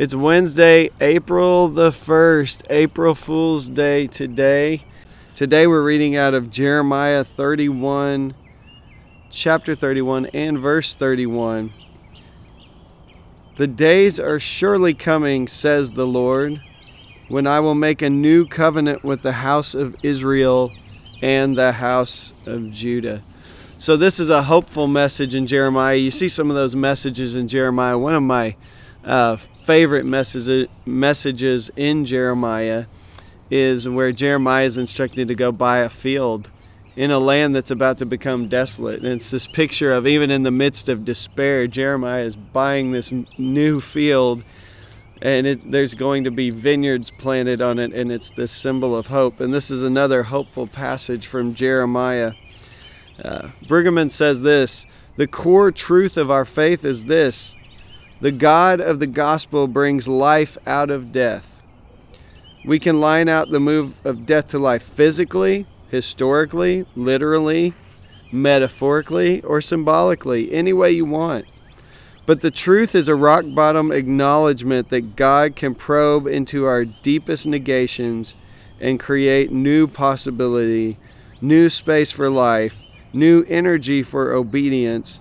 It's Wednesday, April the 1st, April Fool's Day today. Today we're reading out of Jeremiah 31, chapter 31, and verse 31. The days are surely coming, says the Lord, when I will make a new covenant with the house of Israel and the house of Judah. So, this is a hopeful message in Jeremiah. You see some of those messages in Jeremiah. One of my uh, favorite messages, messages in Jeremiah is where Jeremiah is instructed to go buy a field in a land that's about to become desolate. And it's this picture of even in the midst of despair, Jeremiah is buying this new field and it, there's going to be vineyards planted on it, and it's this symbol of hope. And this is another hopeful passage from Jeremiah. Uh, Brueggemann says this The core truth of our faith is this the God of the gospel brings life out of death. We can line out the move of death to life physically, historically, literally, metaphorically, or symbolically, any way you want. But the truth is a rock bottom acknowledgement that God can probe into our deepest negations and create new possibility, new space for life, new energy for obedience,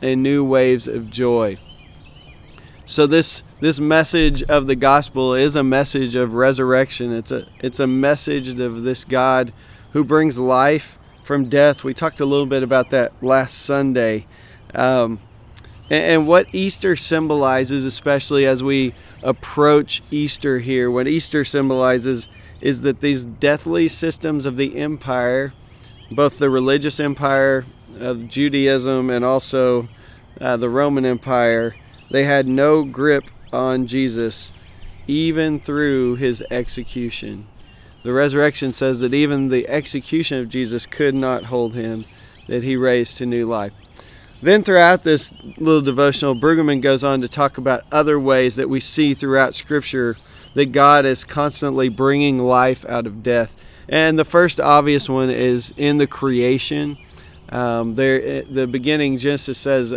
and new waves of joy. So this this message of the gospel is a message of resurrection. It's a it's a message of this God who brings life from death. We talked a little bit about that last Sunday. Um, and, and what Easter symbolizes, especially as we approach Easter here, what Easter symbolizes is that these deathly systems of the empire, both the religious empire of Judaism and also uh, the Roman Empire, they had no grip on Jesus even through his execution. The resurrection says that even the execution of Jesus could not hold him, that he raised to new life. Then, throughout this little devotional, Brueggemann goes on to talk about other ways that we see throughout Scripture that God is constantly bringing life out of death. And the first obvious one is in the creation. Um, there, the beginning Genesis says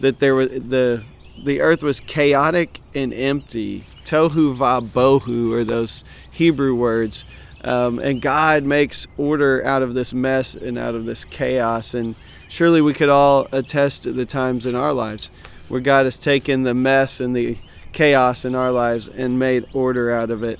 that there was the the earth was chaotic and empty. Tohu va bohu are those Hebrew words. Um, and God makes order out of this mess and out of this chaos. And surely we could all attest to the times in our lives where God has taken the mess and the chaos in our lives and made order out of it.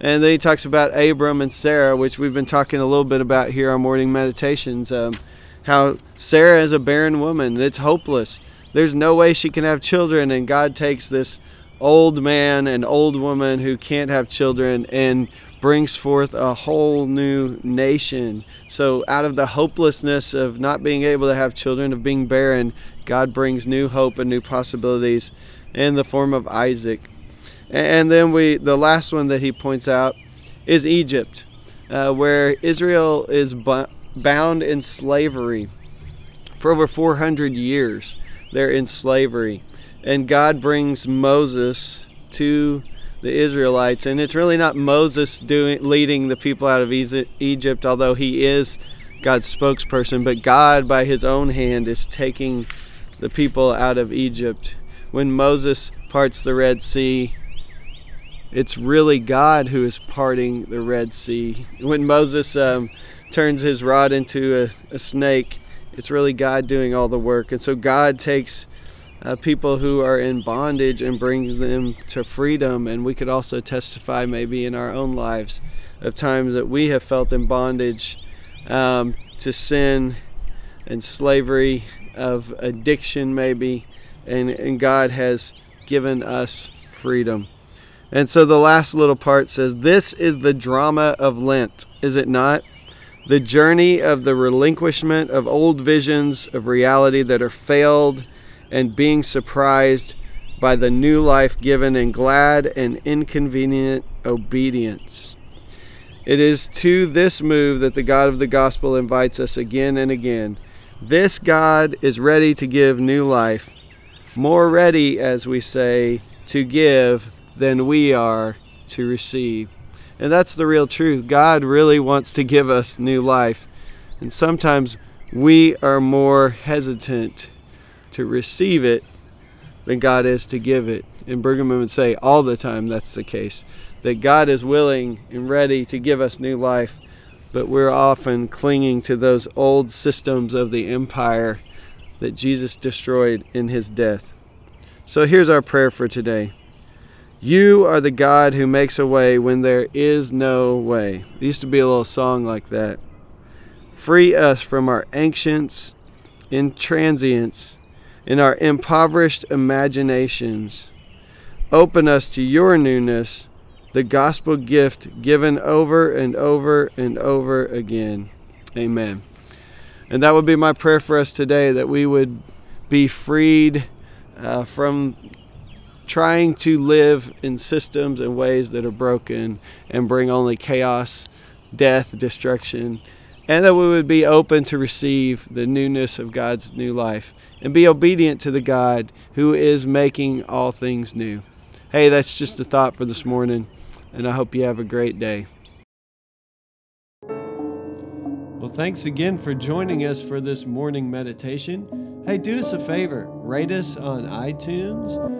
And then he talks about Abram and Sarah, which we've been talking a little bit about here on morning meditations. Um, how Sarah is a barren woman, it's hopeless there's no way she can have children and god takes this old man and old woman who can't have children and brings forth a whole new nation. So out of the hopelessness of not being able to have children of being barren god brings new hope and new possibilities in the form of isaac. And then we the last one that he points out is egypt uh, where israel is bound in slavery for over 400 years they're in slavery. And God brings Moses to the Israelites, and it's really not Moses doing leading the people out of Egypt, although he is God's spokesperson, but God by his own hand is taking the people out of Egypt. When Moses parts the Red Sea, it's really God who is parting the Red Sea. When Moses um, turns his rod into a, a snake, it's really God doing all the work. And so God takes uh, people who are in bondage and brings them to freedom. And we could also testify, maybe in our own lives, of times that we have felt in bondage um, to sin and slavery, of addiction, maybe. And, and God has given us freedom. And so the last little part says, This is the drama of Lent, is it not? The journey of the relinquishment of old visions of reality that are failed and being surprised by the new life given in glad and inconvenient obedience. It is to this move that the God of the gospel invites us again and again. This God is ready to give new life, more ready, as we say, to give than we are to receive. And that's the real truth. God really wants to give us new life. And sometimes we are more hesitant to receive it than God is to give it. And Brueggemann would say all the time that's the case. That God is willing and ready to give us new life, but we're often clinging to those old systems of the empire that Jesus destroyed in his death. So here's our prayer for today. You are the God who makes a way when there is no way. There used to be a little song like that. Free us from our ancients, intransience, and our impoverished imaginations. Open us to your newness, the gospel gift given over and over and over again. Amen. And that would be my prayer for us today that we would be freed uh, from trying to live in systems and ways that are broken and bring only chaos, death, destruction, and that we would be open to receive the newness of God's new life and be obedient to the God who is making all things new. Hey, that's just a thought for this morning, and I hope you have a great day. Well, thanks again for joining us for this morning meditation. Hey, do us a favor rate us on iTunes